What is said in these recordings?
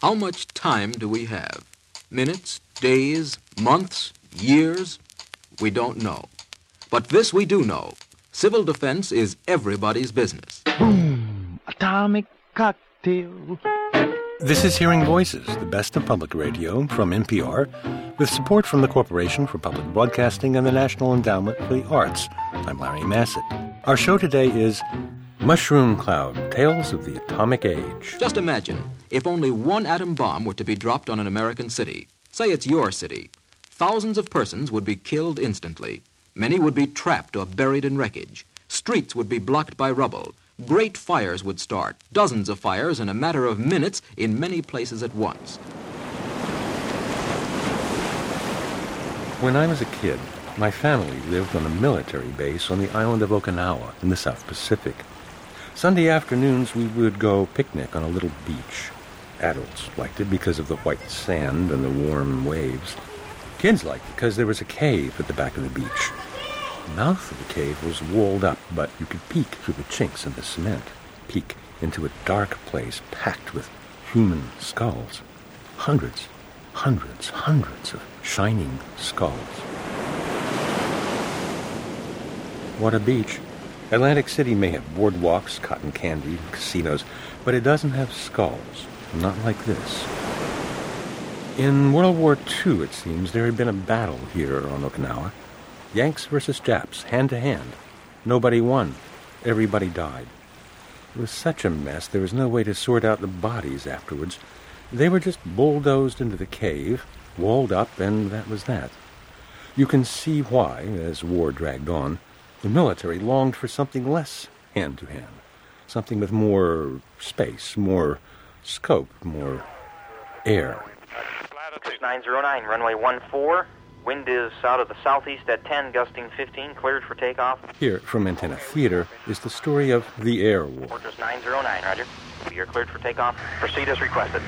How much time do we have? Minutes, days, months, years? We don't know. But this we do know. Civil defense is everybody's business. Boom! Atomic cocktail. This is Hearing Voices, the best of public radio from NPR, with support from the Corporation for Public Broadcasting and the National Endowment for the Arts. I'm Larry Massett. Our show today is Mushroom Cloud Tales of the Atomic Age. Just imagine if only one atom bomb were to be dropped on an American city. Say it's your city. Thousands of persons would be killed instantly. Many would be trapped or buried in wreckage. Streets would be blocked by rubble. Great fires would start, dozens of fires in a matter of minutes in many places at once. When I was a kid, my family lived on a military base on the island of Okinawa in the South Pacific. Sunday afternoons, we would go picnic on a little beach. Adults liked it because of the white sand and the warm waves. Kids liked it because there was a cave at the back of the beach. The mouth of the cave was walled up, but you could peek through the chinks in the cement. Peek into a dark place packed with human skulls. Hundreds, hundreds, hundreds of shining skulls. What a beach. Atlantic City may have boardwalks, cotton candy, casinos, but it doesn't have skulls. Not like this. In World War II, it seems, there had been a battle here on Okinawa. Yanks versus Japs, hand to hand. Nobody won. Everybody died. It was such a mess, there was no way to sort out the bodies afterwards. They were just bulldozed into the cave, walled up, and that was that. You can see why, as war dragged on, the military longed for something less hand to hand, something with more space, more scope, more air. 909, runway 14. Wind is out of the southeast at 10, gusting 15, cleared for takeoff. Here, from Antenna Theater, is the story of the air war. Fortress 909, roger. You're cleared for takeoff. Proceed as requested.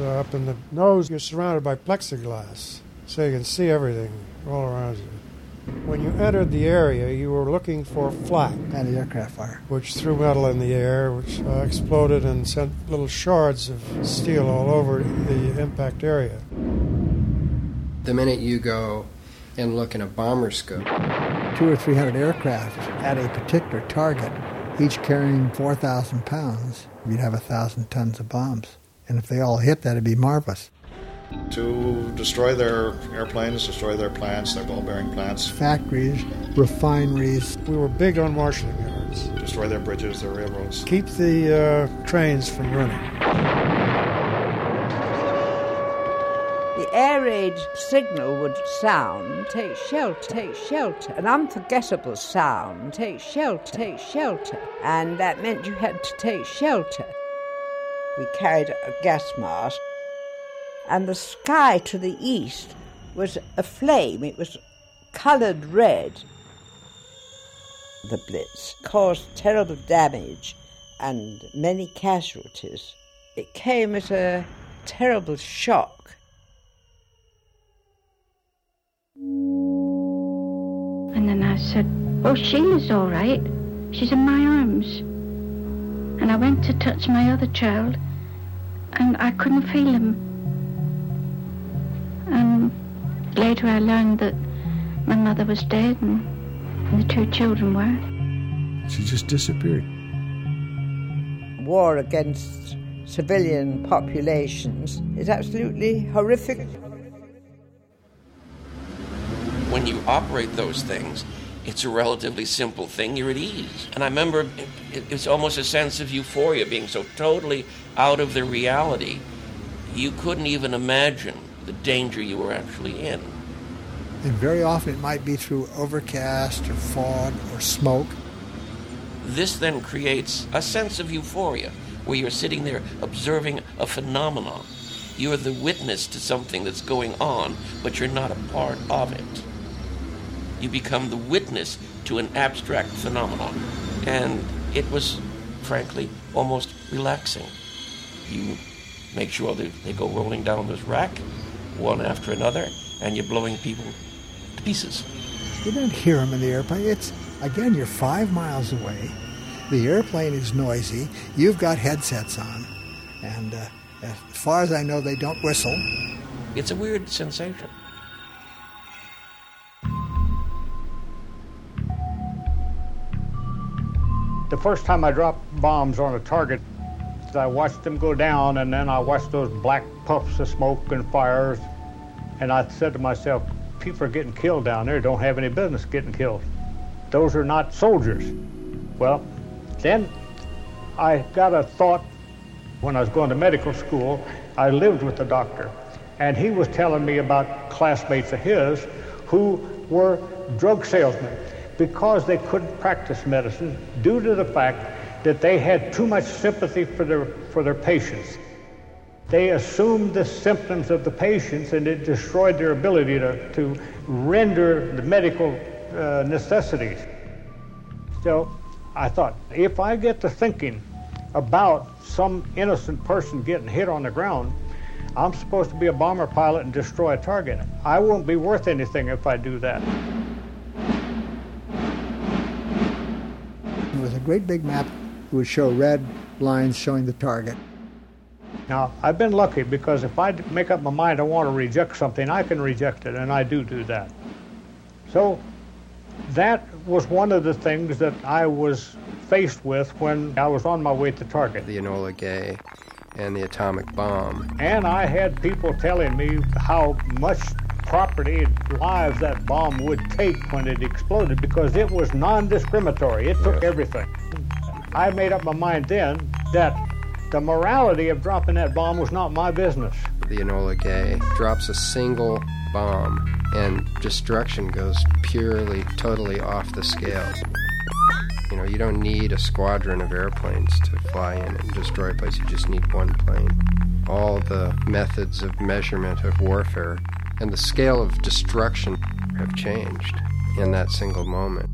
Uh, up in the nose, you're surrounded by plexiglass, so you can see everything all around you. When you entered the area, you were looking for flak, anti-aircraft fire. which threw metal in the air, which uh, exploded and sent little shards of steel all over the impact area. The minute you go and look in a bomber scope, Two or three hundred aircraft at a particular target, each carrying 4,000 pounds, you'd have a thousand tons of bombs. And if they all hit, that'd be marvelous. to destroy their airplanes, destroy their plants, their ball bearing plants, Factories, refineries, We were big on marshalling yards. destroy their bridges, their railroads. Keep the uh, trains from running. The air raid signal would sound, take shelter, take shelter, an unforgettable sound, take shelter, take shelter, and that meant you had to take shelter. We carried a gas mask, and the sky to the east was aflame, it was coloured red. The Blitz caused terrible damage and many casualties. It came as a terrible shock. And then I said, Oh, Sheila's all right. She's in my arms. And I went to touch my other child, and I couldn't feel him. And later I learned that my mother was dead and, and the two children were. she just disappeared. war against civilian populations is absolutely horrific. when you operate those things, it's a relatively simple thing. You're at ease. And I remember it, it, it's almost a sense of euphoria being so totally out of the reality. You couldn't even imagine the danger you were actually in. And very often it might be through overcast or fog or smoke. This then creates a sense of euphoria where you're sitting there observing a phenomenon. You're the witness to something that's going on, but you're not a part of it. You become the witness to an abstract phenomenon. And it was, frankly, almost relaxing. You make sure they, they go rolling down this rack, one after another, and you're blowing people to pieces. You don't hear them in the airplane. It's Again, you're five miles away. The airplane is noisy. You've got headsets on. And uh, as far as I know, they don't whistle. It's a weird sensation. First time I dropped bombs on a target, I watched them go down, and then I watched those black puffs of smoke and fires, and I said to myself, people are getting killed down there, don't have any business getting killed. Those are not soldiers. Well, then I got a thought when I was going to medical school. I lived with a doctor, and he was telling me about classmates of his who were drug salesmen because they couldn't practice medicine due to the fact that they had too much sympathy for their, for their patients. They assumed the symptoms of the patients and it destroyed their ability to, to render the medical uh, necessities. So I thought, if I get to thinking about some innocent person getting hit on the ground, I'm supposed to be a bomber pilot and destroy a target. I won't be worth anything if I do that. A great big map that would show red lines showing the target. Now, I've been lucky because if I make up my mind I want to reject something, I can reject it, and I do do that. So that was one of the things that I was faced with when I was on my way to target. The Enola Gay and the atomic bomb. And I had people telling me how much property and lives that bomb would take when it exploded because it was non-discriminatory. It took everything. I made up my mind then that the morality of dropping that bomb was not my business. The Enola Gay drops a single bomb and destruction goes purely, totally off the scale. You know, you don't need a squadron of airplanes to fly in and destroy a place. You just need one plane. All the methods of measurement of warfare and the scale of destruction have changed in that single moment.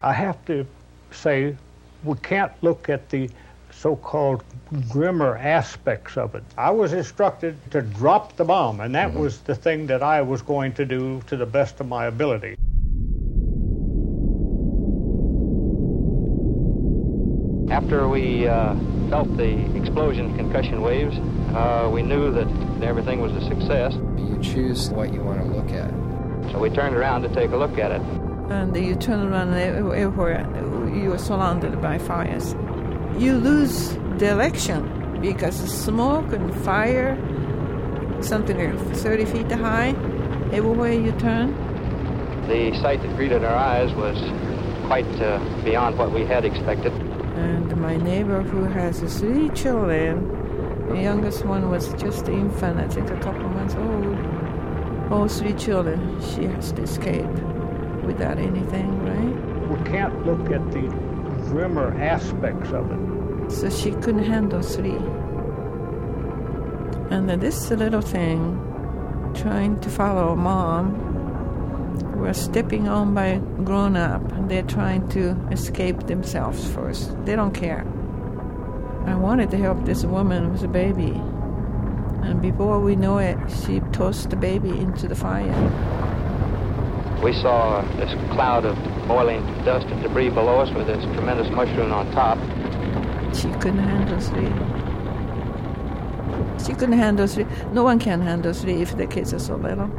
I have to say, we can't look at the so called grimmer aspects of it. I was instructed to drop the bomb, and that mm-hmm. was the thing that I was going to do to the best of my ability. After we uh, felt the explosion concussion waves, uh, we knew that everything was a success. You choose what you want to look at. So we turned around to take a look at it. And you turn around everywhere, you are surrounded by fires. You lose direction because of smoke and fire, something like 30 feet high, everywhere you turn. The sight that greeted our eyes was quite uh, beyond what we had expected. And my neighbor, who has three children, the youngest one was just an infant, I think a couple months old. All three children, she has to escape without anything, right? We can't look at the grimmer aspects of it. So she couldn't handle three. And then this little thing, trying to follow mom, was stepping on by grown up. They're trying to escape themselves first. They don't care. I wanted to help this woman with a baby. And before we know it, she tossed the baby into the fire. We saw this cloud of boiling dust and debris below us with this tremendous mushroom on top. She couldn't handle three. She couldn't handle three. No one can handle three if the kids are so little.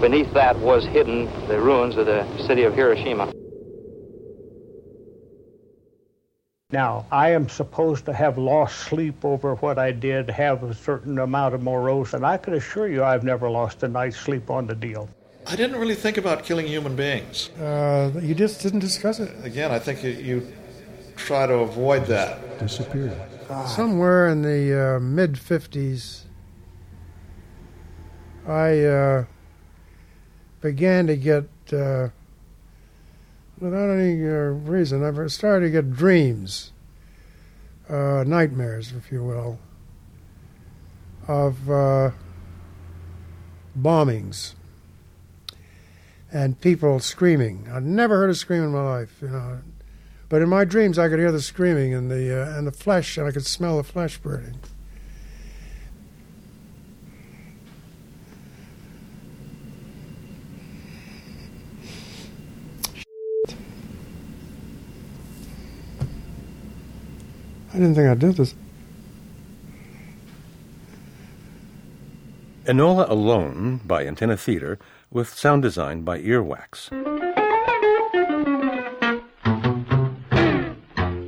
Beneath that was hidden the ruins of the city of Hiroshima. Now, I am supposed to have lost sleep over what I did, have a certain amount of morose, and I can assure you I've never lost a night's sleep on the deal. I didn't really think about killing human beings. Uh, you just didn't discuss it? Again, I think you, you try to avoid that. Disappeared. Somewhere in the uh, mid 50s, I. Uh, began to get, uh, without any uh, reason, I started to get dreams, uh, nightmares, if you will, of uh, bombings and people screaming. I'd never heard a scream in my life, you know. But in my dreams, I could hear the screaming and the uh, and the flesh, and I could smell the flesh burning. I didn't think I did this. Enola Alone by Antenna Theater with sound design by Earwax.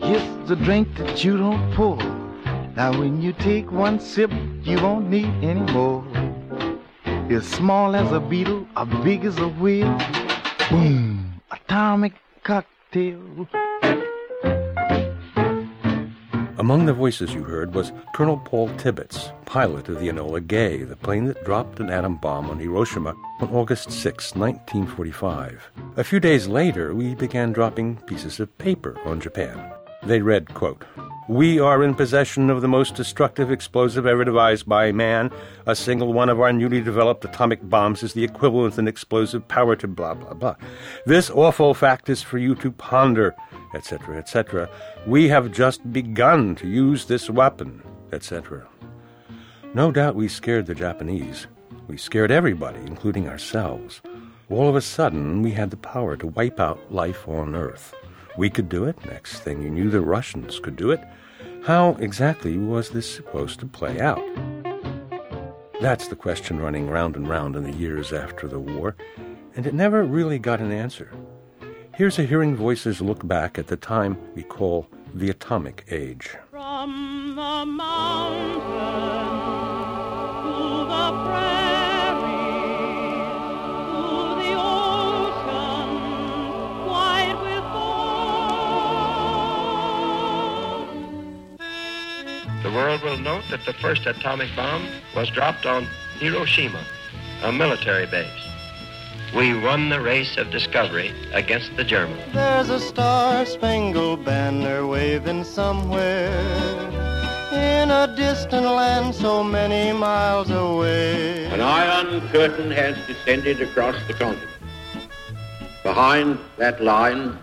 It's the drink that you don't pour. Now when you take one sip, you won't need any more. It's small as a beetle, or big as a wheel. Boom! Atomic cocktail. Among the voices you heard was Colonel Paul Tibbets, pilot of the Enola Gay, the plane that dropped an atom bomb on Hiroshima on August 6, 1945. A few days later, we began dropping pieces of paper on Japan. They read, quote, We are in possession of the most destructive explosive ever devised by man. A single one of our newly developed atomic bombs is the equivalent in explosive power to blah, blah, blah. This awful fact is for you to ponder, etc., etc. We have just begun to use this weapon, etc. No doubt we scared the Japanese. We scared everybody, including ourselves. All of a sudden, we had the power to wipe out life on Earth. We could do it. Next thing you knew, the Russians could do it. How exactly was this supposed to play out? That's the question running round and round in the years after the war, and it never really got an answer. Here's a Hearing Voices look back at the time we call the Atomic Age. From the mountain to the prairie to the ocean, white with The world will note that the first atomic bomb was dropped on Hiroshima, a military base. We won the race of discovery against the Germans. There's a star spangled banner waving somewhere in a distant land so many miles away. An iron curtain has descended across the continent. Behind that line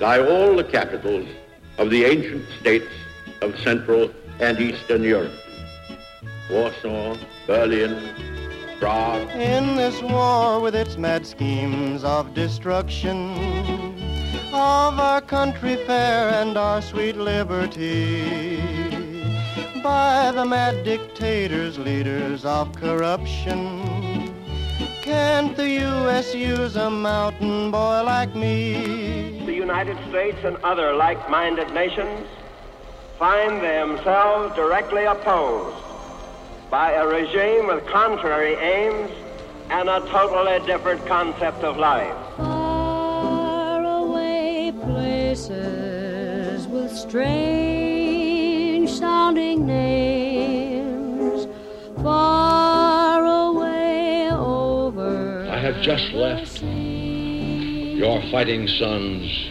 lie all the capitals of the ancient states of Central and Eastern Europe. Warsaw, Berlin, Prague. In this war with its mad schemes of destruction of our country fair and our sweet liberty by the mad dictators, leaders of corruption. Can't the U.S. use a mountain boy like me? The United States and other like-minded nations find themselves directly opposed by a regime with contrary aims and a totally different concept of life. Far away places with strange sounding names. Far away over. I have just left your fighting sons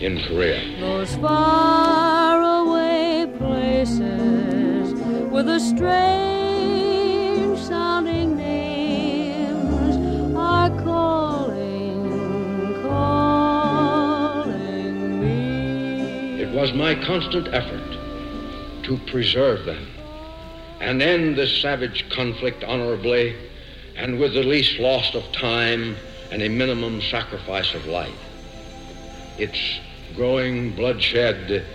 in Korea. Those far away places with a strange was my constant effort to preserve them and end this savage conflict honorably and with the least loss of time and a minimum sacrifice of life. Its growing bloodshed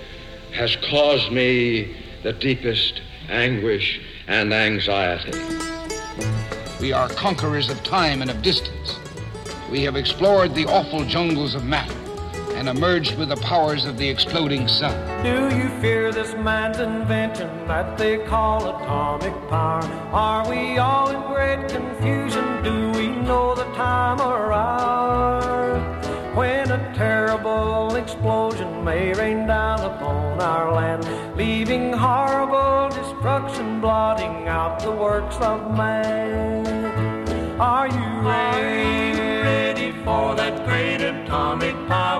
has caused me the deepest anguish and anxiety. We are conquerors of time and of distance. We have explored the awful jungles of matter and emerged with the powers of the exploding sun. Do you fear this man's invention that they call atomic power? Are we all in great confusion? Do we know the time or hour? When a terrible explosion may rain down upon our land, leaving horrible destruction, blotting out the works of man. Are you ready, ready for that great atomic power?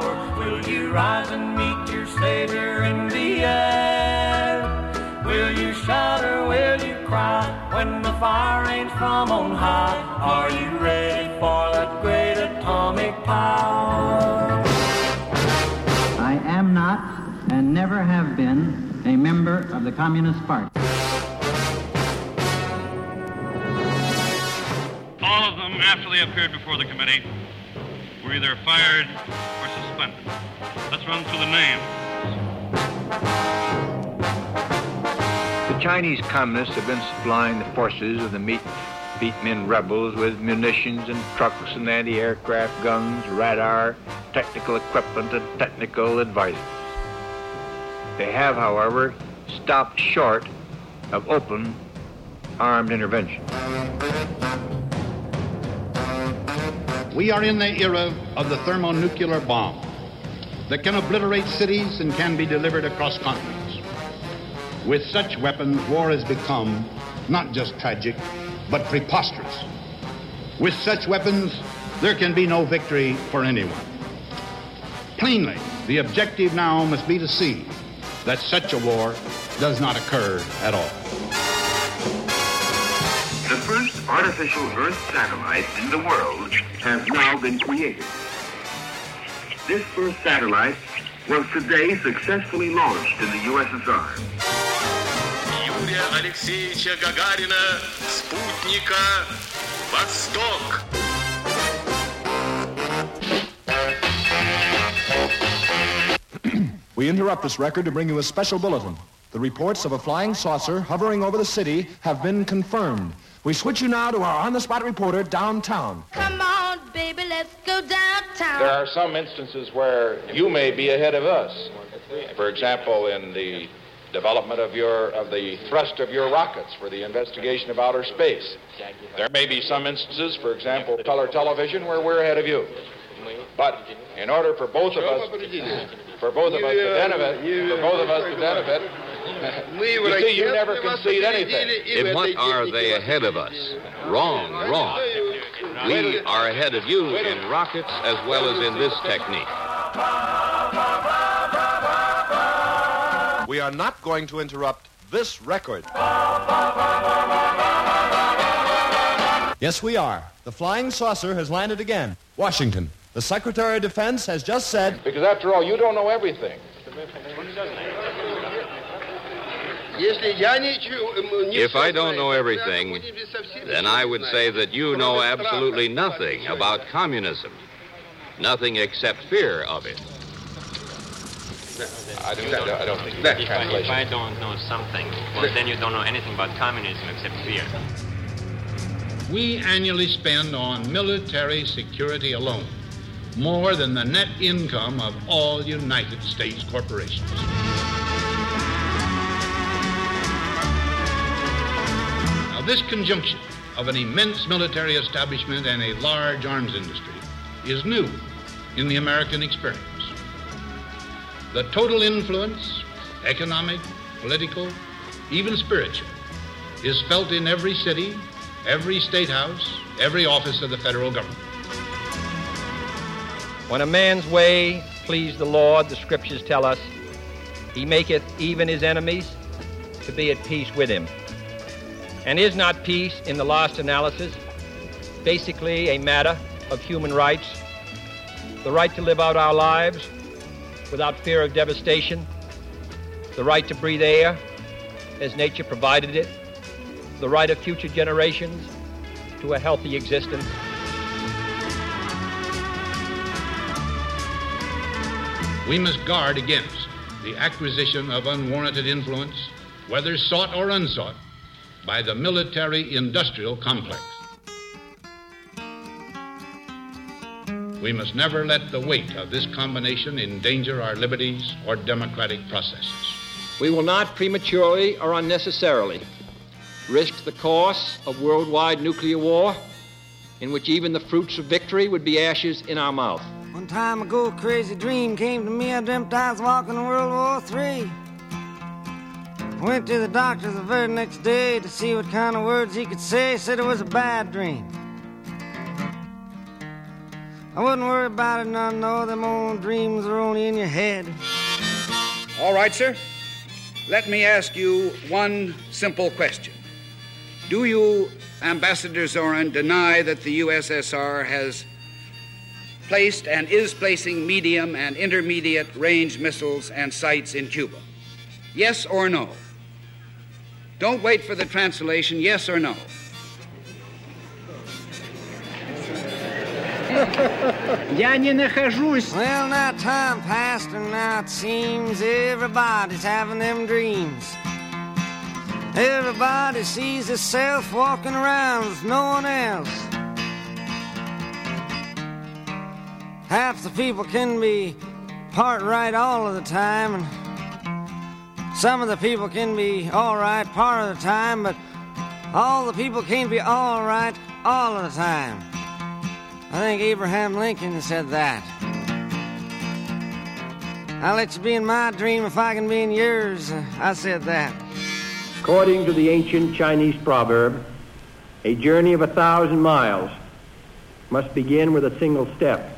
Will you rise and meet your Savior in the air? Will you shout or will you cry when the fire rains from on high? Are you ready for that great atomic power? I am not and never have been a member of the Communist Party. All of them, after they appeared before the committee, were either fired or suspended. Let's run through the names. The Chinese communists have been supplying the forces of the meat Viet Minh rebels with munitions and trucks and anti-aircraft guns, radar, technical equipment, and technical advice. They have, however, stopped short of open armed intervention. We are in the era of the thermonuclear bomb that can obliterate cities and can be delivered across continents. With such weapons, war has become not just tragic, but preposterous. With such weapons, there can be no victory for anyone. Plainly, the objective now must be to see that such a war does not occur at all. The first artificial Earth satellite in the world has now been created. This first satellite was today successfully launched in the USSR. Юрия Алексеевича Гагарина, спутника «Восток». We interrupt this record to bring you a special bulletin. The reports of a flying saucer hovering over the city have been confirmed. We switch you now to our on-the-spot reporter downtown. Come on, baby, let's go downtown. There are some instances where you may be ahead of us. For example, in the development of your of the thrust of your rockets for the investigation of outer space. There may be some instances, for example, color television, where we're ahead of you. But in order for both of us, for both of us to benefit, uh, for both of us to benefit, you see, you never concede anything. In what are they ahead of us? Wrong, wrong. We are ahead of you in rockets as well as in this technique. We are not going to interrupt this record. Yes, we are. The flying saucer has landed again. Washington. The Secretary of Defense has just said. Because after all, you don't know everything. If I don't know everything, then I would say that you know absolutely nothing about communism. Nothing except fear of it. I don't, I don't think If that I, if translation. I don't know something, well, then you don't know anything about communism except fear. We annually spend on military security alone more than the net income of all United States corporations. This conjunction of an immense military establishment and a large arms industry is new in the American experience. The total influence, economic, political, even spiritual, is felt in every city, every state house, every office of the federal government. When a man's way please the Lord, the scriptures tell us, he maketh even his enemies to be at peace with him. And is not peace, in the last analysis, basically a matter of human rights? The right to live out our lives without fear of devastation, the right to breathe air as nature provided it, the right of future generations to a healthy existence. We must guard against the acquisition of unwarranted influence, whether sought or unsought, by the military industrial complex. We must never let the weight of this combination endanger our liberties or democratic processes. We will not prematurely or unnecessarily risk the course of worldwide nuclear war in which even the fruits of victory would be ashes in our mouth. One time ago, a crazy dream came to me. I dreamt I was walking in World War III. Went to the doctor the very next day to see what kind of words he could say. Said it was a bad dream. I wouldn't worry about it none, no. Them old dreams are only in your head. All right, sir. Let me ask you one simple question. Do you, Ambassador Zorin, deny that the USSR has placed and is placing medium and intermediate range missiles and sites in Cuba? Yes or no? Don't wait for the translation, yes or no. Я не нахожусь. Well, now time passed, and now it seems everybody's having them dreams. Everybody sees itself walking around with no one else. Half the people can be part right all of the time, and some of the people can be all right part of the time, but all the people can't be all right all of the time. I think Abraham Lincoln said that. I'll let you be in my dream if I can be in yours. I said that. According to the ancient Chinese proverb, a journey of a thousand miles must begin with a single step.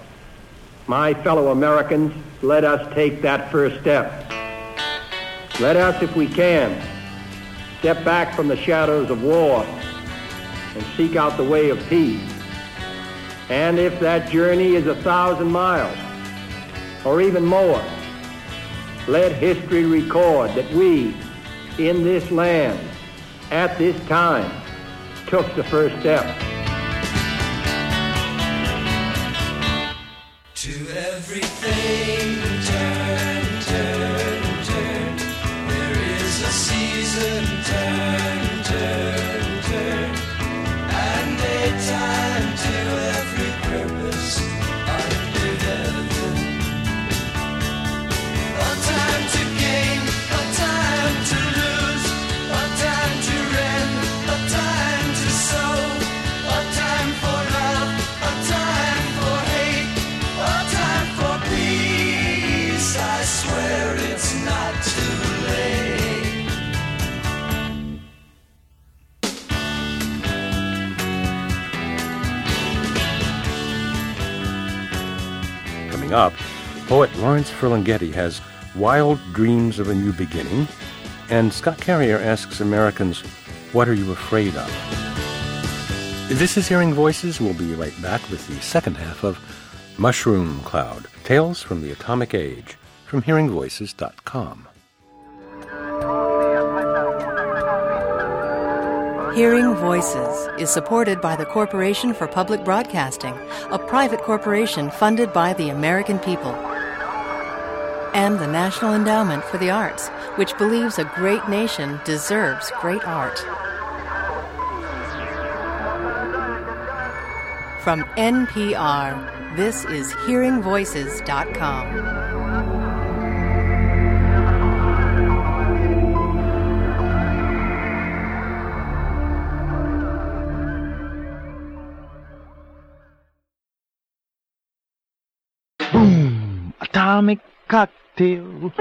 My fellow Americans, let us take that first step. Let us, if we can, step back from the shadows of war and seek out the way of peace. And if that journey is a thousand miles or even more, let history record that we, in this land, at this time, took the first step. To everything Lawrence Ferlinghetti has wild dreams of a new beginning, and Scott Carrier asks Americans, What are you afraid of? This is Hearing Voices. We'll be right back with the second half of Mushroom Cloud Tales from the Atomic Age from HearingVoices.com. Hearing Voices is supported by the Corporation for Public Broadcasting, a private corporation funded by the American people. And the National Endowment for the Arts, which believes a great nation deserves great art. From NPR, this is HearingVoices.com. Boom! Atomic cocktail.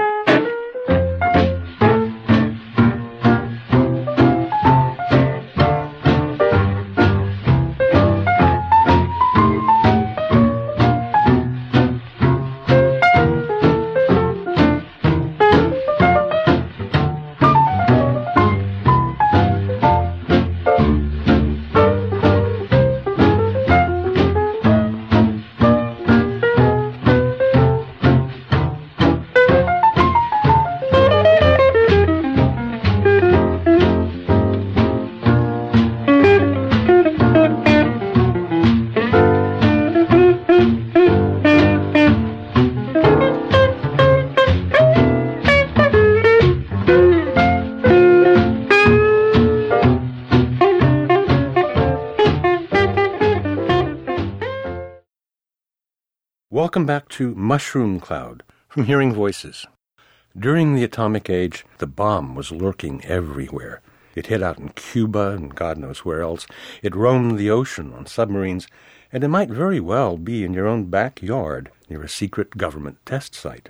Welcome back to Mushroom Cloud from Hearing Voices. During the atomic age, the bomb was lurking everywhere. It hid out in Cuba and God knows where else. It roamed the ocean on submarines, and it might very well be in your own backyard near a secret government test site.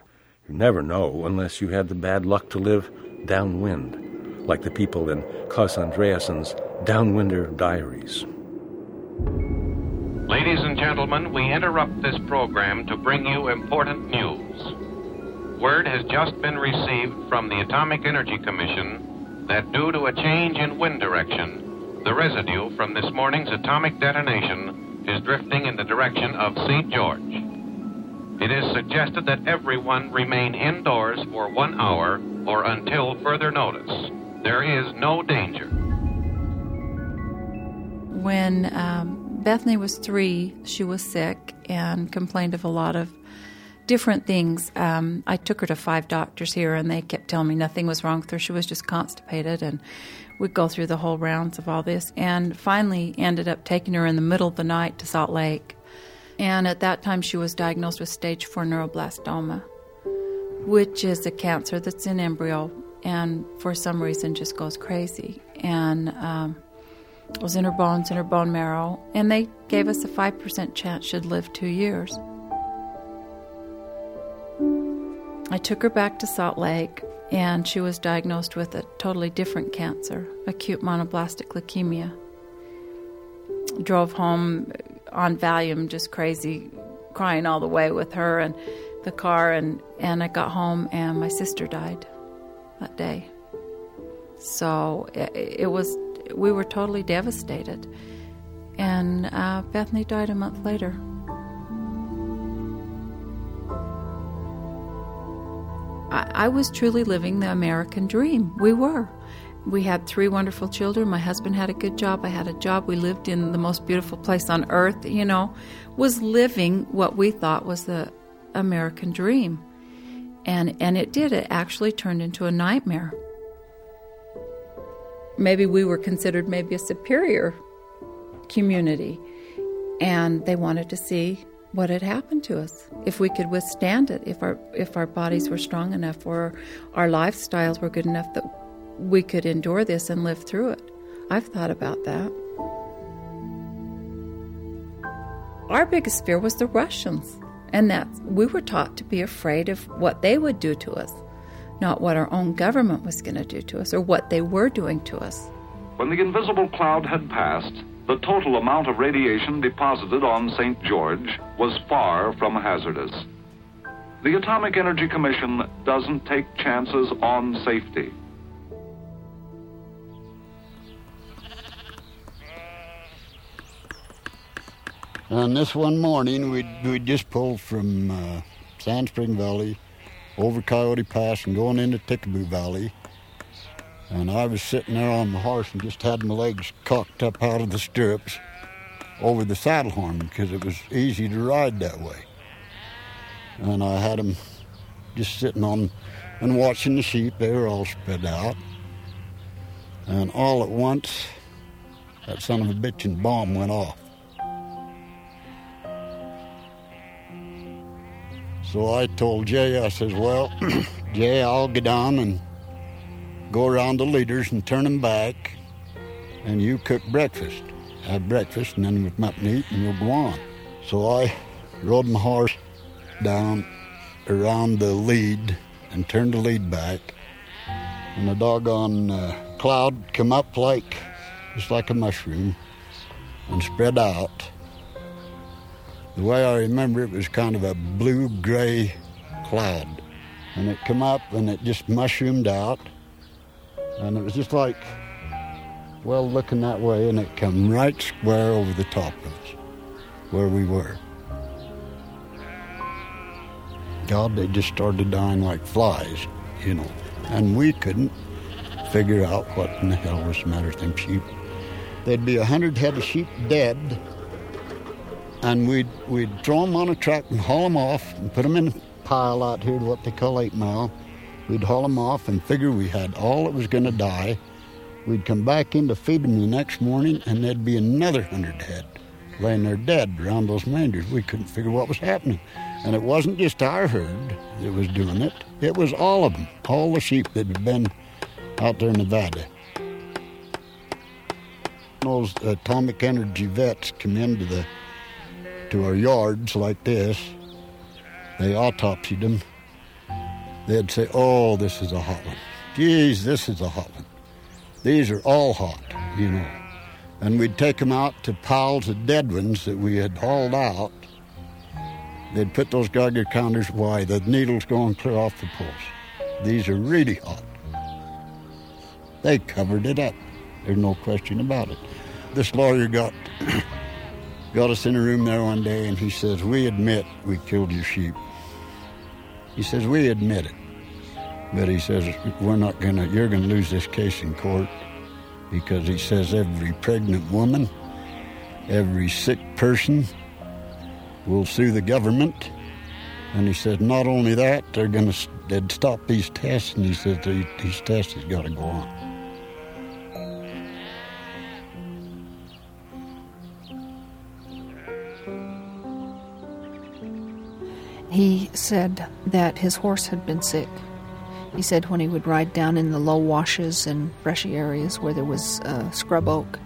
You never know unless you had the bad luck to live downwind, like the people in Claes Andreasson's Downwinder Diaries. Ladies and gentlemen, we interrupt this program to bring you important news. Word has just been received from the Atomic Energy Commission that due to a change in wind direction, the residue from this morning's atomic detonation is drifting in the direction of St. George. It is suggested that everyone remain indoors for one hour or until further notice. There is no danger. When um, Bethany was three, she was sick and complained of a lot of different things. Um, I took her to five doctors here, and they kept telling me nothing was wrong with her. She was just constipated, and we'd go through the whole rounds of all this, and finally ended up taking her in the middle of the night to Salt Lake. And at that time, she was diagnosed with stage four neuroblastoma, which is a cancer that's in embryo and for some reason just goes crazy. And um, was in her bones, in her bone marrow, and they gave us a 5% chance she'd live two years. I took her back to Salt Lake, and she was diagnosed with a totally different cancer, acute monoblastic leukemia. Drove home on Valium, just crazy, crying all the way with her and the car, and, and I got home, and my sister died that day. So it, it was, we were totally devastated. And uh, Bethany died a month later. I, I was truly living the American dream. We were. We had three wonderful children. My husband had a good job. I had a job. We lived in the most beautiful place on earth, you know, was living what we thought was the American dream. And, and it did. It actually turned into a nightmare. Maybe we were considered maybe a superior community. And they wanted to see what had happened to us. If we could withstand it if our if our bodies were strong enough or our lifestyles were good enough that we could endure this and live through it. I've thought about that. Our biggest fear was the russians and that we were taught to be afraid of what they would do to us not what our own government was going to do to us or what they were doing to us when the invisible cloud had passed the total amount of radiation deposited on St. George was far from hazardous. The Atomic Energy Commission doesn't take chances on safety. And this one morning, we we just pulled from uh, Sand Spring Valley over Coyote Pass and going into Tikaboo Valley. And I was sitting there on the horse and just had my legs cocked up out of the stirrups over the saddle horn because it was easy to ride that way. And I had them just sitting on and watching the sheep. They were all spread out. And all at once, that son of a bitchin' bomb went off. So I told Jay, I says, well, Jay, I'll get down and go around the leaders and turn them back, and you cook breakfast. Have breakfast, and then we'll come up and eat, and we'll go on. So I rode my horse down around the lead and turned the lead back, and the doggone uh, cloud come up like, just like a mushroom, and spread out. The way I remember it was kind of a blue-gray cloud, and it come up and it just mushroomed out, and it was just like, well, looking that way, and it come right square over the top of us, where we were. God, they just started dying like flies, you know, and we couldn't figure out what in the hell was the matter with them sheep. There'd be a hundred head of sheep dead, and we'd we'd throw them on a truck and haul them off and put them in a pile out here, to what they call eight mile. We'd haul them off and figure we had all that was going to die. We'd come back in to feed them the next morning, and there'd be another hundred head laying there dead around those mangers. We couldn't figure what was happening. And it wasn't just our herd that was doing it, it was all of them, all the sheep that had been out there in Nevada. Those atomic energy vets come into the to our yards like this. They autopsied them. They'd say, "Oh, this is a hot one. Geez, this is a hot one. These are all hot, you know." And we'd take them out to piles of dead ones that we had hauled out. They'd put those Geiger counters. Why? The needle's going clear off the pulse. These are really hot. They covered it up. There's no question about it. This lawyer got got us in a room there one day, and he says, "We admit we killed your sheep." He says, "We admit it," but he says, "We're not gonna. You're gonna lose this case in court." Because he says every pregnant woman, every sick person will sue the government. And he says, not only that, they're to they'd stop these tests. And he says, these tests has got to go on. He said that his horse had been sick. He said when he would ride down in the low washes and brushy areas where there was uh, scrub oak,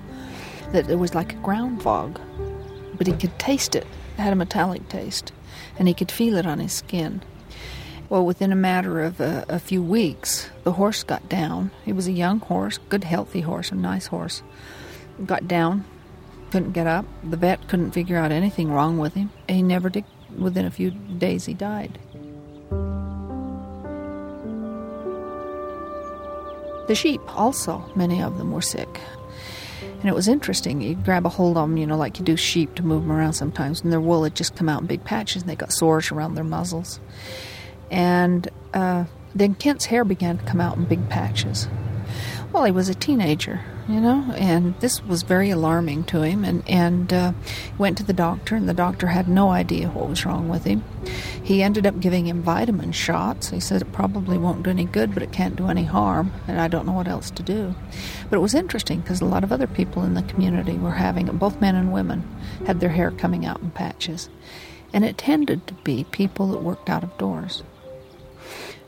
that there was like a ground fog, but he could taste it. It had a metallic taste, and he could feel it on his skin. Well, within a matter of a, a few weeks, the horse got down. He was a young horse, good, healthy horse, a nice horse. Got down, couldn't get up. The vet couldn't figure out anything wrong with him. He never did. Within a few days, he died. The sheep, also, many of them were sick. And it was interesting. You'd grab a hold of them, you know, like you do sheep to move them around sometimes, and their wool had just come out in big patches, and they got sores around their muzzles. And uh, then Kent's hair began to come out in big patches. Well, he was a teenager, you know, and this was very alarming to him. And and uh, went to the doctor, and the doctor had no idea what was wrong with him. He ended up giving him vitamin shots. He said it probably won't do any good, but it can't do any harm, and I don't know what else to do. But it was interesting because a lot of other people in the community were having it. Both men and women had their hair coming out in patches, and it tended to be people that worked out of doors.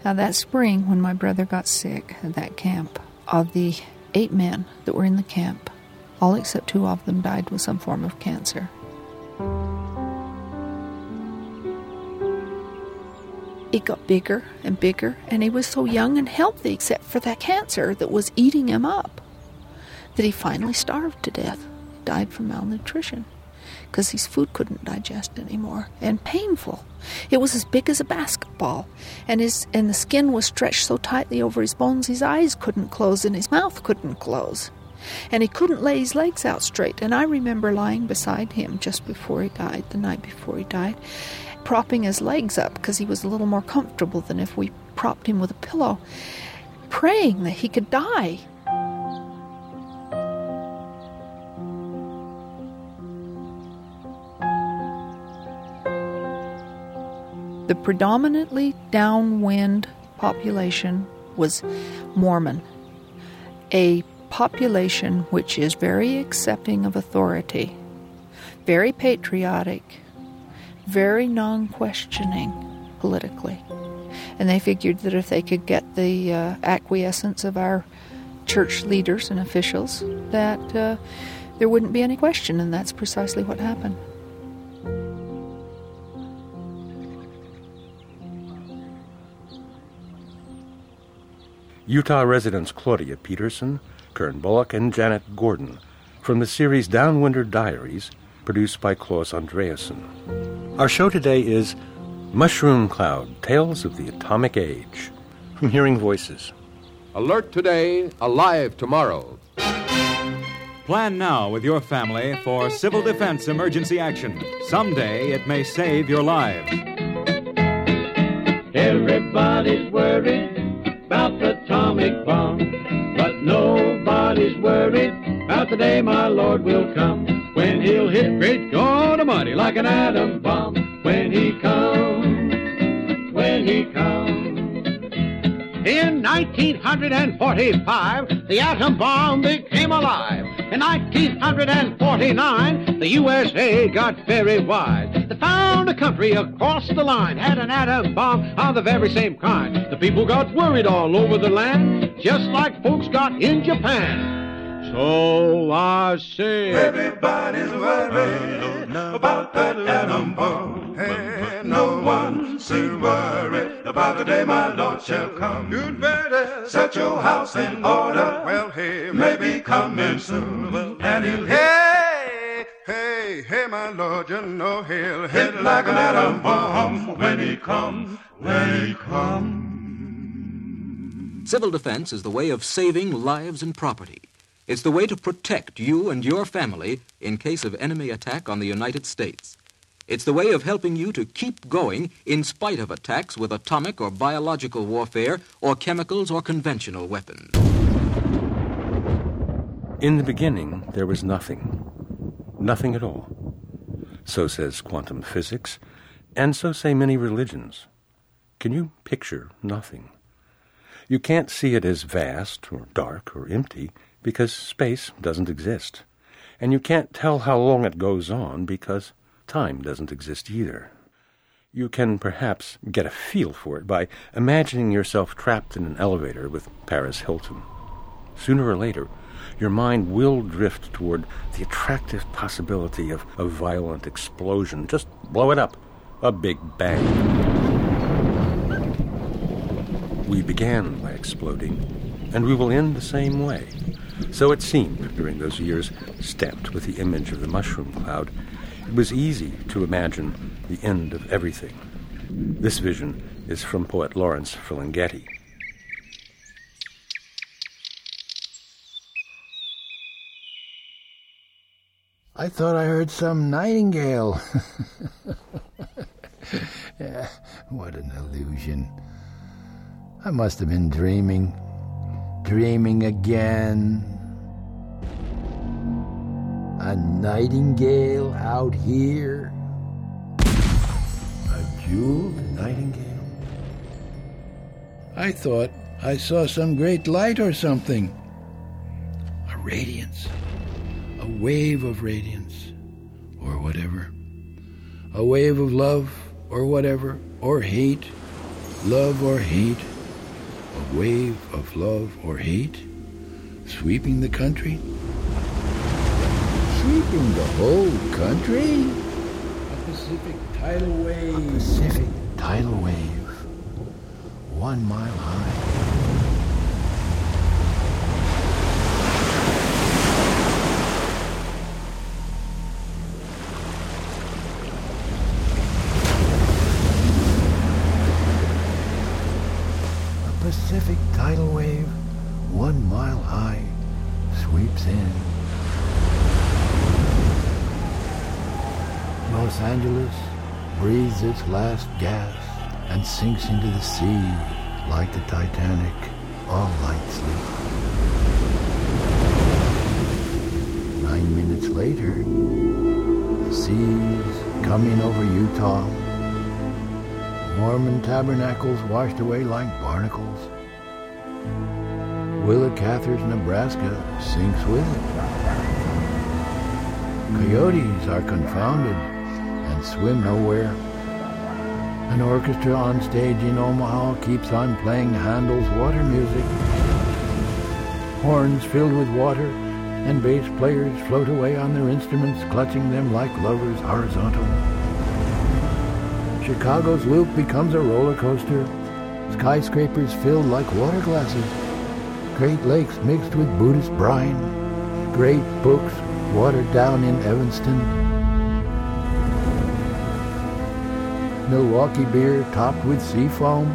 Now that spring, when my brother got sick at that camp, of the eight men that were in the camp, all except two of them died with some form of cancer. It got bigger and bigger, and he was so young and healthy, except for that cancer that was eating him up, that he finally starved to death, died from malnutrition, because his food couldn't digest anymore, and painful. It was as big as a basketball, and his and the skin was stretched so tightly over his bones his eyes couldn't close and his mouth couldn't close. And he couldn't lay his legs out straight. And I remember lying beside him just before he died, the night before he died, propping his legs up because he was a little more comfortable than if we propped him with a pillow, praying that he could die. The predominantly downwind population was Mormon, a population which is very accepting of authority, very patriotic, very non questioning politically. And they figured that if they could get the uh, acquiescence of our church leaders and officials, that uh, there wouldn't be any question, and that's precisely what happened. Utah residents Claudia Peterson, Kern Bulloch, and Janet Gordon from the series Downwinder Diaries, produced by Claes Andreasson. Our show today is Mushroom Cloud Tales of the Atomic Age from Hearing Voices. Alert today, alive tomorrow. Plan now with your family for civil defense emergency action. Someday it may save your lives. Everybody's worried about the day my Lord will come when he'll hit great God Almighty like an atom bomb. When he comes, when he comes. In 1945, the atom bomb became alive. In 1949, the USA got very wise. They found a country across the line had an atom bomb of the very same kind. The people got worried all over the land, just like folks got in Japan. So I say, Everybody's worried about that atom bomb. And no one should worry about the day my Lord shall come. You'd better set your house in order. Well, he may be coming soon. And he'll hey, hey, hey, my Lord, you know he'll hit like an atom bomb when he comes, when he comes. Civil defense is the way of saving lives and property. It's the way to protect you and your family in case of enemy attack on the United States. It's the way of helping you to keep going in spite of attacks with atomic or biological warfare or chemicals or conventional weapons. In the beginning, there was nothing. Nothing at all. So says quantum physics, and so say many religions. Can you picture nothing? You can't see it as vast or dark or empty because space doesn't exist. And you can't tell how long it goes on because time doesn't exist either. You can perhaps get a feel for it by imagining yourself trapped in an elevator with Paris Hilton. Sooner or later, your mind will drift toward the attractive possibility of a violent explosion. Just blow it up. A big bang. We began by exploding, and we will end the same way. So it seemed during those years stamped with the image of the mushroom cloud. It was easy to imagine the end of everything. This vision is from poet Lawrence Ferlinghetti. I thought I heard some nightingale. yeah, what an illusion. I must have been dreaming. Dreaming again. A nightingale out here. A jeweled nightingale. I thought I saw some great light or something. A radiance a wave of radiance, or whatever. A wave of love, or whatever, or hate, love or hate. A wave of love or hate, sweeping the country. Sweeping the whole country? A Pacific tidal wave. A Pacific tidal wave. One mile high. Los Angeles breathes its last gas and sinks into the sea like the Titanic, all light sleep. Nine minutes later, the seas coming over Utah Mormon tabernacles washed away like barnacles. Willa Cather's Nebraska sinks with it. Coyotes are confounded swim nowhere. An orchestra on stage in Omaha keeps on playing Handel's water music. Horns filled with water and bass players float away on their instruments, clutching them like lovers horizontal. Chicago's loop becomes a roller coaster. Skyscrapers filled like water glasses. Great lakes mixed with Buddhist brine. Great books watered down in Evanston. Milwaukee beer topped with sea foam.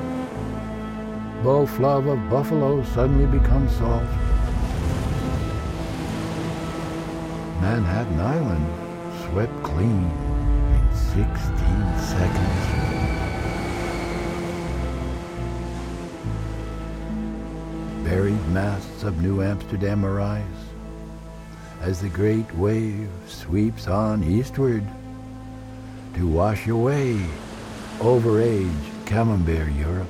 Beau Fleuve of Buffalo suddenly becomes salt. Manhattan Island swept clean in 16 seconds. Buried masts of New Amsterdam arise as the great wave sweeps on eastward to wash away overage Camembert Europe.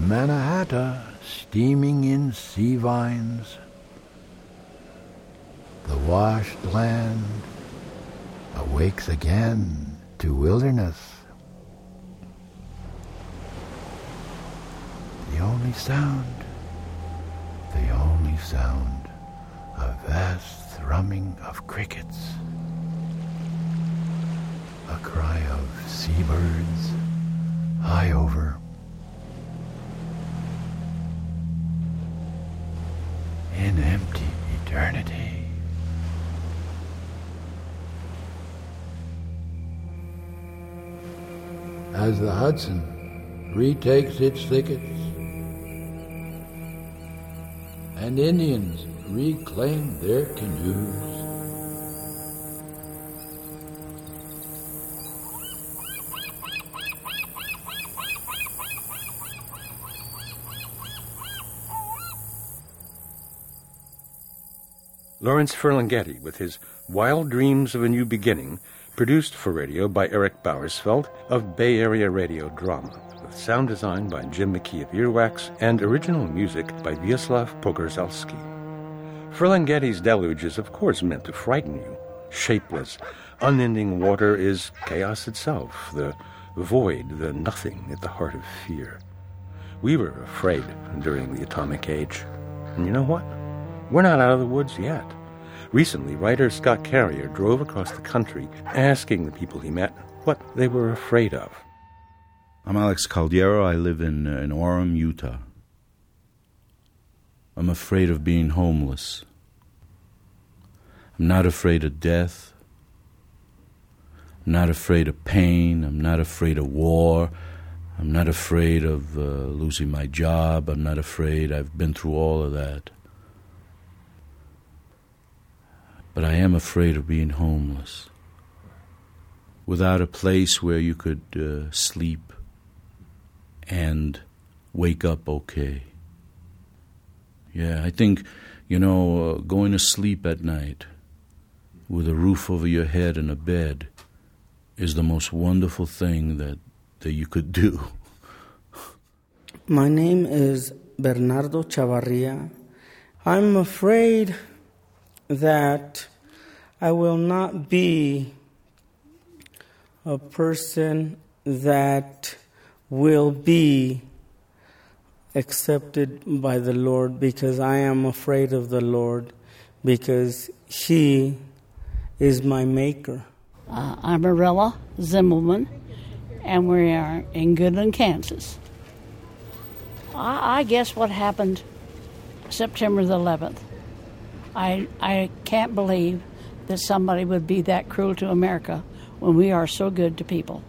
Mannahatta steaming in sea vines. The washed land awakes again to wilderness. The only sound, the only sound, a vast thrumming of crickets, a cry of seabirds high over. In empty eternity. as the Hudson retakes its thickets and Indians reclaim their canoes. Lawrence Ferlinghetti with his Wild Dreams of a New Beginning, produced for radio by Eric Bauersfeld of Bay Area Radio Drama, with sound design by Jim McKee of Earwax and original music by Vyacheslav Pogorzelski. Ferlinghetti's deluge is, of course, meant to frighten you. Shapeless, Unending water is chaos itself, the void, the nothing at the heart of fear. We were afraid during the atomic age. And you know what? We're not out of the woods yet. Recently, writer Scott Carrier drove across the country asking the people he met what they were afraid of. I'm Alex Caldiero. I live in, uh, in Orem, Utah. I'm afraid of being homeless. I'm not afraid of death. I'm not afraid of pain. I'm not afraid of war. I'm not afraid of uh, losing my job. I'm not afraid. I've been through all of that. But I am afraid of being homeless. Without a place where you could uh, sleep and wake up okay. Yeah, I think, you know, uh, going to sleep at night with a roof over your head and a bed is the most wonderful thing that, that you could do. My name is Bernardo Chavarria. I'm afraid that I will not be a person that will be accepted by the Lord because I am afraid of the Lord because He is my maker. Uh, I'm Arella Zimmelman, and we are in Goodland, Kansas. I, I guess what happened September the 11th. I, I can't believe that somebody would be that cruel to America when we are so good to people.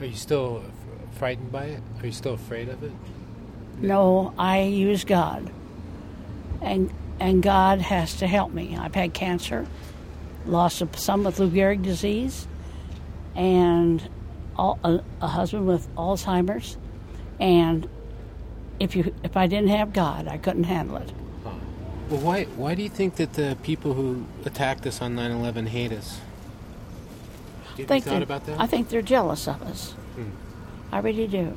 Are you still frightened by it? Are you still afraid of it? No, I use God. And and God has to help me. I've had cancer, lost a- some with Lou Gehrig disease, and all, a, a husband with Alzheimer's. And if you if I didn't have God, I couldn't handle it. Well, why why do you think that the people who attacked us on 9/11 hate us? Have you think thought they're- about that? I think they're jealous of us. Hmm. I really do.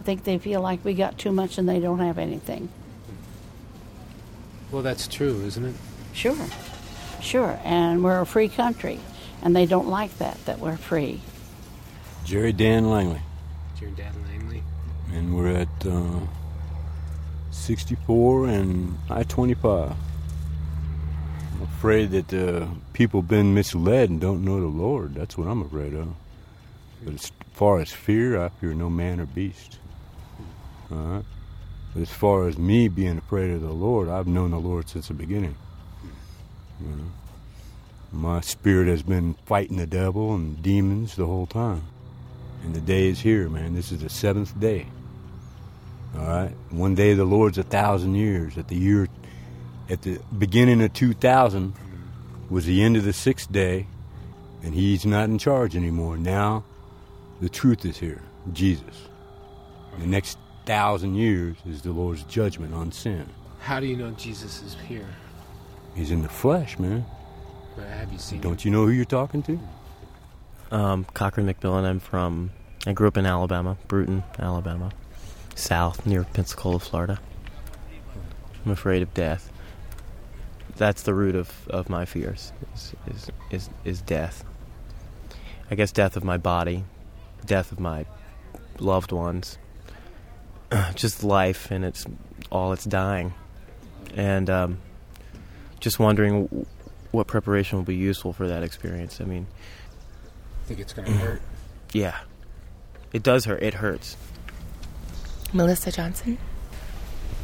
I think they feel like we got too much and they don't have anything. Well, that's true, isn't it? Sure, sure. And we're a free country, and they don't like that, that we're free. Jerry Dan Langley, It's your dad Langley. And we're at uh, 64 and I-25. I'm afraid that uh, people been misled and don't know the Lord. That's what I'm afraid of. But as far as fear, I fear no man or beast. All right. But as far as me being afraid of the Lord, I've known the Lord since the beginning. You know, my spirit has been fighting the devil and demons the whole time. And the day is here, man. This is the seventh day. All right. One day the Lord's a thousand years. At the year, at the beginning of 2000 was the end of the sixth day, and He's not in charge anymore. Now, the truth is here, Jesus. The next thousand years is the Lord's judgment on sin. How do you know Jesus is here? He's in the flesh, man. Or have you seen? Don't you know who you're talking to? Um, Cochran McMillan. I'm from. I grew up in Alabama, Brewton, Alabama, south near Pensacola, Florida. I'm afraid of death. That's the root of, of my fears. Is, is is is death. I guess death of my body, death of my loved ones, just life and it's all it's dying, and um, just wondering w- what preparation will be useful for that experience. I mean, I Think it's gonna hurt? yeah, it does hurt. It hurts. Melissa Johnson.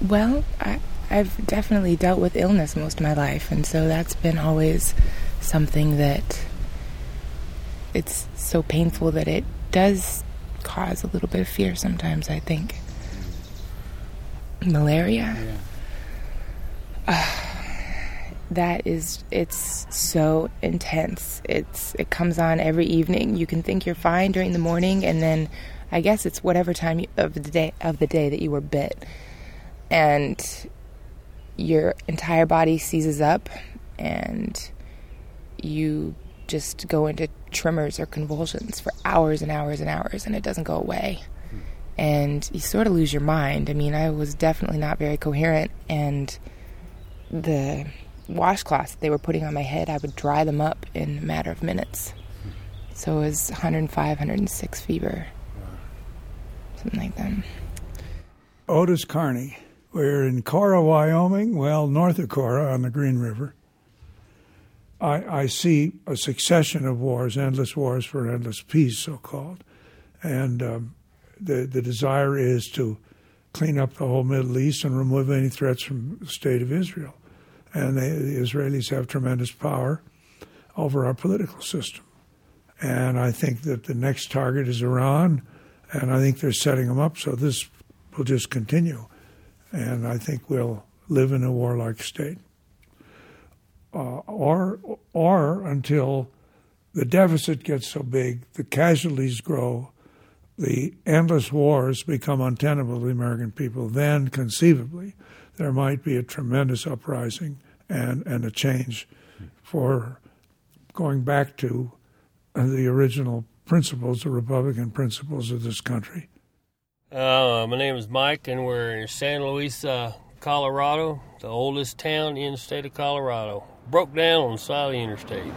Well, I, I've definitely dealt with illness most of my life, and so that's been always something that it's so painful that it does cause a little bit of fear sometimes, I think. Malaria? that is it's so intense. It's it comes on every evening. You can think you're fine during the morning and then I guess it's whatever time of the day of the day that you were bit. And your entire body seizes up and you just go into tremors or convulsions for hours and hours and hours and it doesn't go away. And you sort of lose your mind. I mean, I was definitely not very coherent and the washcloths they were putting on my head, I would dry them up in a matter of minutes. So it was 105, 106 fever, something like that. Otis Carney. We're in Cora, Wyoming, well, north of Cora on the Green River. I, I see a succession of wars, endless wars for endless peace, so called. And um, the, the desire is to clean up the whole Middle East and remove any threats from the state of Israel. And they, the Israelis have tremendous power over our political system. And I think that the next target is Iran, and I think they're setting them up so this will just continue. And I think we'll live in a warlike state. Uh, or, or until the deficit gets so big, the casualties grow, the endless wars become untenable to the American people, then conceivably there might be a tremendous uprising and, and a change for going back to the original principles, the Republican principles of this country. Uh, my name is Mike, and we're in San Luis, uh, Colorado, the oldest town in the state of Colorado. Broke down on the side of the interstate.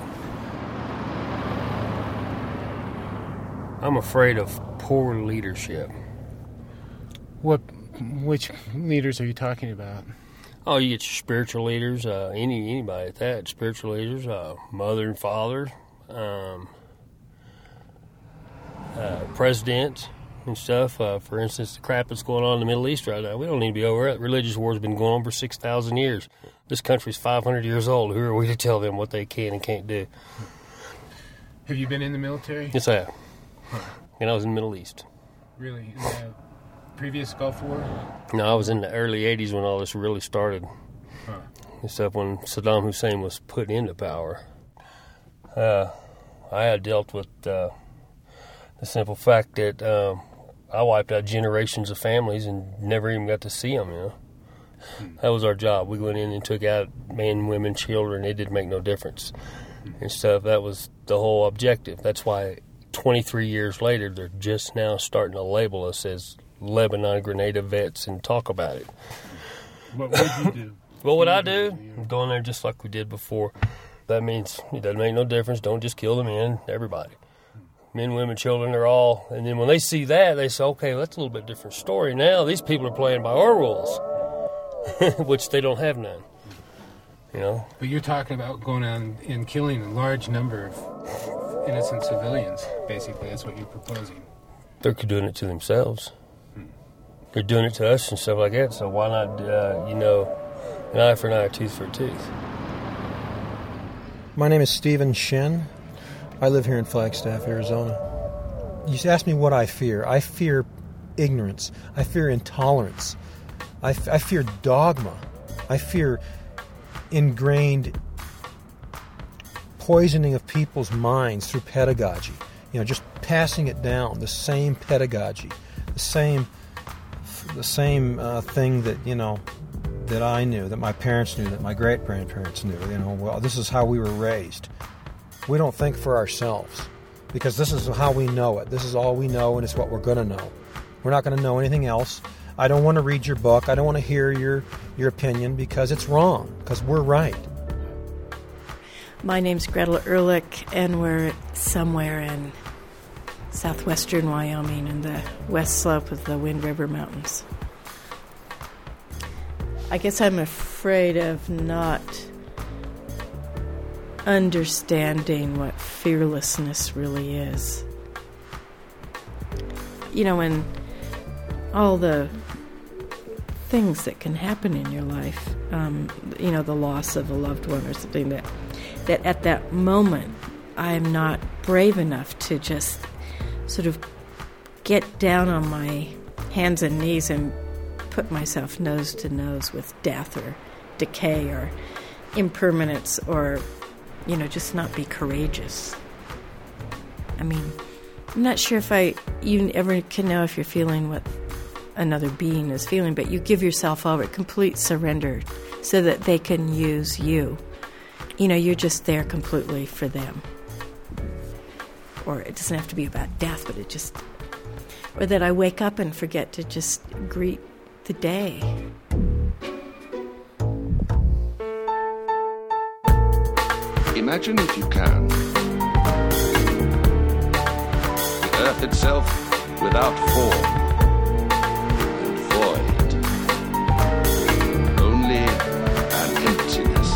I'm afraid of poor leadership. What, which leaders are you talking about? Oh, you get your spiritual leaders, uh, any anybody at that. Spiritual leaders, uh, mother and father, um, uh, presidents and stuff. Uh, for instance, the crap that's going on in the Middle East right now, we don't need to be over it. Religious war's been going on for six thousand years. This country's five hundred years old. Who are we to tell them what they can and can't do? Have you been in the military? Yes, I have. And I was in the Middle East. Really? In the previous Gulf War? No, I was in the early '80s when all this really started. Huh. And stuff when Saddam Hussein was put into power. Uh, I had dealt with uh, the simple fact that um, I wiped out generations of families and never even got to see them. You know, hmm. that was our job. We went in and took out men, women, children. It didn't make no difference hmm. and stuff. That was the whole objective. That's why 23 years later, they're just now starting to label us as Lebanon Grenada vets and talk about it. Hmm. What would you do? What would I do? Go in there just like we did before. That means it doesn't make no difference. Don't just kill the men, everybody. Men, women, children, they're all. And then when they see that, they say, okay, well, that's a little bit different story. Now these people are playing by our rules, which they don't have none. You know? But you're talking about going out and killing a large number of innocent civilians, basically. That's what you're proposing. They're doing it to themselves. They're doing it to us and stuff like that. So why not, uh, you know, an eye for an eye, a tooth for a tooth? My name is Stephen Shin. I live here in Flagstaff, Arizona. You asked me what I fear. I fear ignorance. I fear intolerance. I, f- I fear dogma. I fear ingrained poisoning of people's minds through pedagogy. You know, just passing it down, the same pedagogy, the same, the same uh, thing that you know that I knew, that my parents knew, that my great grandparents knew. You know, well, this is how we were raised. We don't think for ourselves because this is how we know it. This is all we know, and it's what we're going to know. We're not going to know anything else. I don't want to read your book. I don't want to hear your your opinion because it's wrong. Because we're right. My name's Gretel Ehrlich, and we're somewhere in southwestern Wyoming in the west slope of the Wind River Mountains. I guess I'm afraid of not understanding what fearlessness really is. You know, when all the things that can happen in your life, um, you know, the loss of a loved one or something that, that at that moment I'm not brave enough to just sort of get down on my hands and knees and put myself nose to nose with death or decay or impermanence or, you know, just not be courageous. I mean, I'm not sure if I you ever can know if you're feeling what another being is feeling, but you give yourself over, complete surrender, so that they can use you. You know, you're just there completely for them. Or it doesn't have to be about death, but it just. Or that I wake up and forget to just greet the day. Imagine if you can. The earth itself without form and void. Only an emptiness.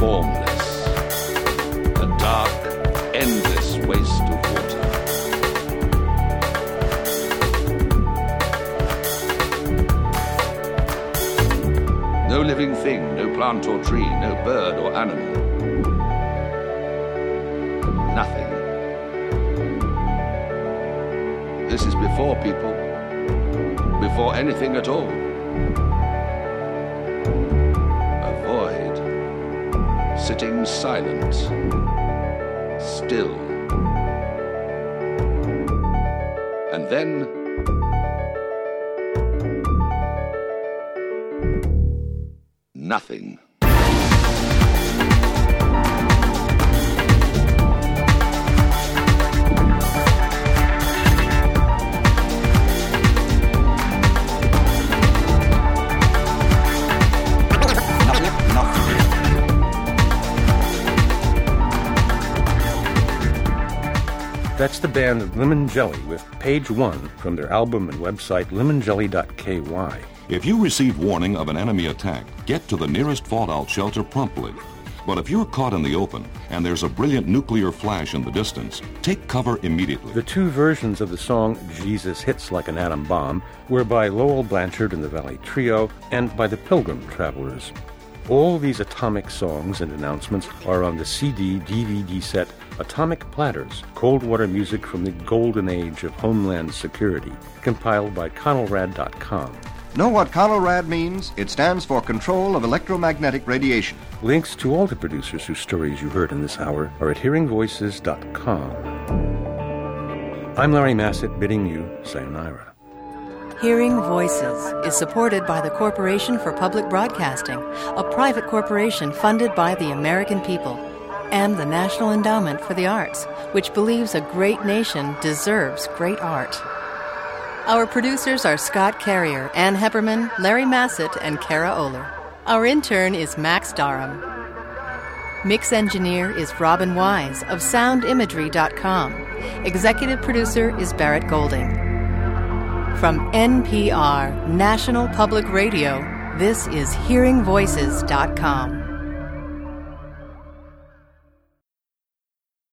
Formless. A dark, endless waste of water. No living thing, plant or tree, no bird or animal. Nothing. This is before people, before anything at all. A void, sitting silent, still. And then nothing. That's the band Lemon Jelly with page one from their album and website lemonjelly.ky. If you receive warning of an enemy attack, get to the nearest fallout shelter promptly. But if you're caught in the open and there's a brilliant nuclear flash in the distance, take cover immediately. The two versions of the song Jesus Hits Like an Atom Bomb were by Lowell Blanchard and the Valley Trio and by the Pilgrim Travelers. All these atomic songs and announcements are on the CD DVD set Atomic Platters Cold War Music from the Golden Age of Homeland Security, compiled by CONELRAD.com. Know what CONELRAD means? It stands for Control of Electromagnetic Radiation. Links to all the producers whose stories you heard in this hour are at hearingvoices.com. I'm Larry Massett bidding you sayonara. Hearing Voices is supported by the Corporation for Public Broadcasting, a private corporation funded by the American people, and the National Endowment for the Arts, which believes a great nation deserves great art. Our producers are Scott Carrier, Ann Heppermann, Larry Massett, and Kara Oehler. Our intern is Max Darham. Mix engineer is Robin Wise of soundimagery.com. Executive producer is Barrett Golding. From NPR, National Public Radio, this is hearingvoices.com.